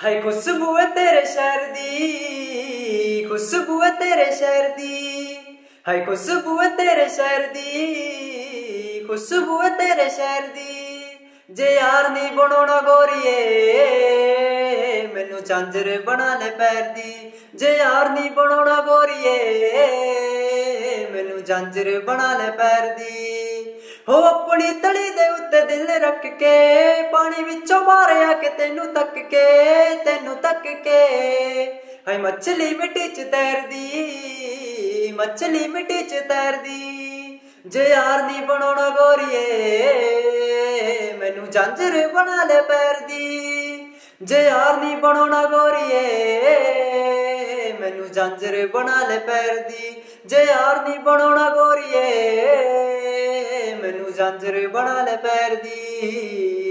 ਹਾਏ, ਖੁਸ਼ਬੂ ਹੈ ਤੇਰੇ ਸ਼ਹਿਰ ਦੀ, ਖੁਸ਼ਬੂ ਹੈ ਤੇਰੇ ਸ਼ਹਿਰ ਦੀ। ਹਾਏ, ਖੁਸ਼ਬੂ ਹੈ ਤੇਰੇ ਸ਼ਹਿਰ ਦੀ, ਖੁਸ਼ਬੂ ਹੈ ਤੇਰੇ ਸ਼ਹਿਰ ਦੀ। ਜੇ ਯਾਰ ਨਹੀਂ ਬਣਾਉਣਾ ਗੋਰੀਏ, ਮੈਨੂੰ ਚਾਂਜਰ ਬਣਾ ਲੈ ਪੈਰ ਦੀ। ਜੇ ਯਾਰ ਨਹੀਂ ਬਣਾਉਣਾ ਗੋਰੀਏ, ਮੈਨੂੰ ਚਾਂਜਰ ਬਣਾ ਲੈ ਪੈਰ ਦੀ। ਹੋ ਆਪਣੀ ਤਲੀ ਦੇ ਉੱਤੇ ਦਿਲ ਰੱਖ ਕੇ, ਪਾਣੀ ਵਿੱਚੋਂ ਮਾਰਿਆ ਕਿ ਤੈਨੂੰ ਤੱਕ ਕੇ, ਤੈਨੂੰ ਤੱਕ ਕੇ। ਹਾਏ ਮੱਛਲੀ ਮਿੱਟੀ 'ਚ ਤੈਰਦੀ, ਮੱਛਲੀ ਮਿੱਟੀ 'ਚ ਤੈਰਦੀ। ਜੇ ਯਾਰ ਨਹੀਂ ਬਣਾਉਣਾ ਗੋਰੀਏ, ਮੈਨੂੰ ਜੰਜਰ ਬਣਾ ਲੈ ਪੈਰ ਦੀ ਜੇ ਯਾਰ ਨਹੀਂ ਬਣਾਉਣਾ ਗੋਰੀਏ, ਮੈਨੂੰ ਜੰਜਰ ਬਣਾ ਲੈ ਪੈਰ ਦੀ ਜੇ ਯਾਰ ਨਹੀਂ ਬਣਾਉਣਾ ਗੋਰੀਏ ਮੈਨੂੰ ਜੰਜਰ ਬਣਾ ਲੈ ਪੈਰ ਦੀ